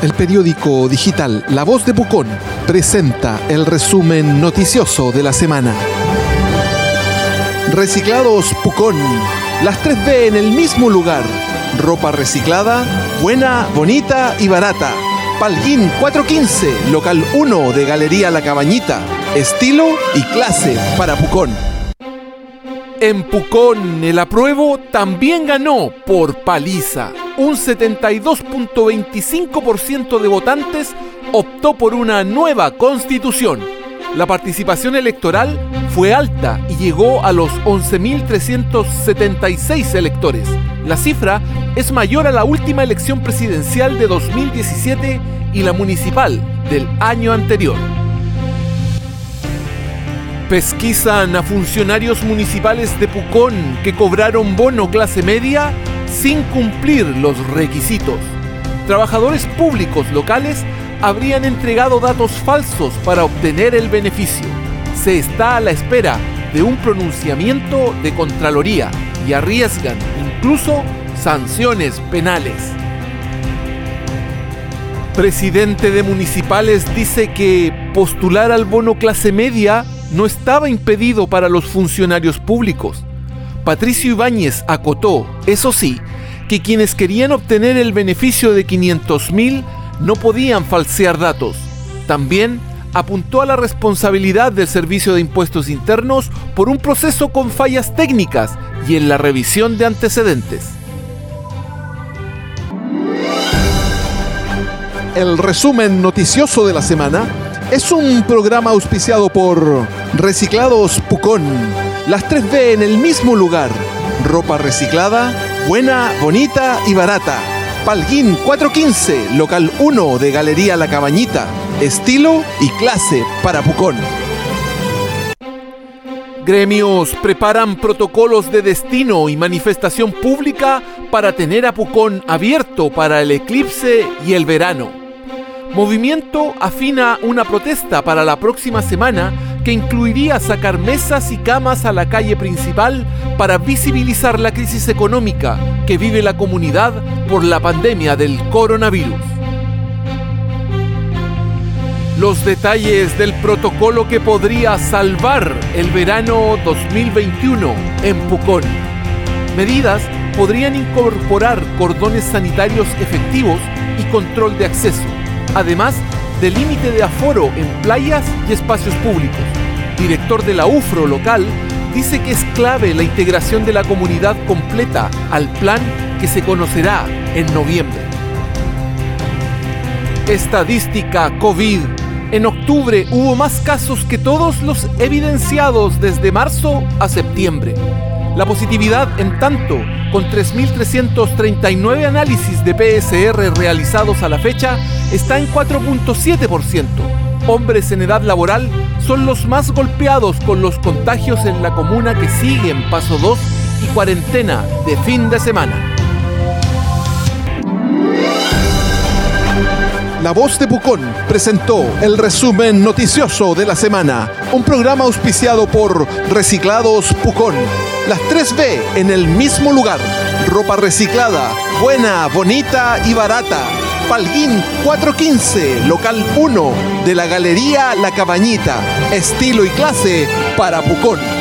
El periódico digital La Voz de Pucón presenta el resumen noticioso de la semana. Reciclados Pucón. Las 3B en el mismo lugar. Ropa reciclada, buena, bonita y barata. Palguín 415, local 1 de Galería La Cabañita. Estilo y clase para Pucón. En Pucón, el apruebo también ganó por paliza. Un 72.25% de votantes optó por una nueva constitución. La participación electoral fue alta y llegó a los 11.376 electores. La cifra es mayor a la última elección presidencial de 2017 y la municipal del año anterior. Pesquisan a funcionarios municipales de Pucón que cobraron bono clase media sin cumplir los requisitos. Trabajadores públicos locales habrían entregado datos falsos para obtener el beneficio. Se está a la espera de un pronunciamiento de Contraloría y arriesgan incluso sanciones penales. Presidente de Municipales dice que postular al bono clase media no estaba impedido para los funcionarios públicos. Patricio Ibáñez acotó, eso sí, que quienes querían obtener el beneficio de 500 mil no podían falsear datos. También apuntó a la responsabilidad del Servicio de Impuestos Internos por un proceso con fallas técnicas y en la revisión de antecedentes. El resumen noticioso de la semana es un programa auspiciado por Reciclados Pucón. Las 3B en el mismo lugar. Ropa reciclada, buena, bonita y barata. Palguín 415, local 1 de Galería La Cabañita. Estilo y clase para Pucón. Gremios preparan protocolos de destino y manifestación pública para tener a Pucón abierto para el eclipse y el verano. Movimiento afina una protesta para la próxima semana que incluiría sacar mesas y camas a la calle principal para visibilizar la crisis económica que vive la comunidad por la pandemia del coronavirus. Los detalles del protocolo que podría salvar el verano 2021 en Pucón. Medidas podrían incorporar cordones sanitarios efectivos y control de acceso además del límite de aforo en playas y espacios públicos. Director de la UFRO local, dice que es clave la integración de la comunidad completa al plan que se conocerá en noviembre. Estadística COVID. En octubre hubo más casos que todos los evidenciados desde marzo a septiembre. La positividad, en tanto, con 3.339 análisis de PSR realizados a la fecha, está en 4.7%. Hombres en edad laboral son los más golpeados con los contagios en la comuna que siguen paso 2 y cuarentena de fin de semana. La voz de Pucón presentó el resumen noticioso de la semana, un programa auspiciado por Reciclados Pucón. Las 3B en el mismo lugar. Ropa reciclada, buena, bonita y barata. Palguín 415, local 1 de la Galería La Cabañita. Estilo y clase para Pucón.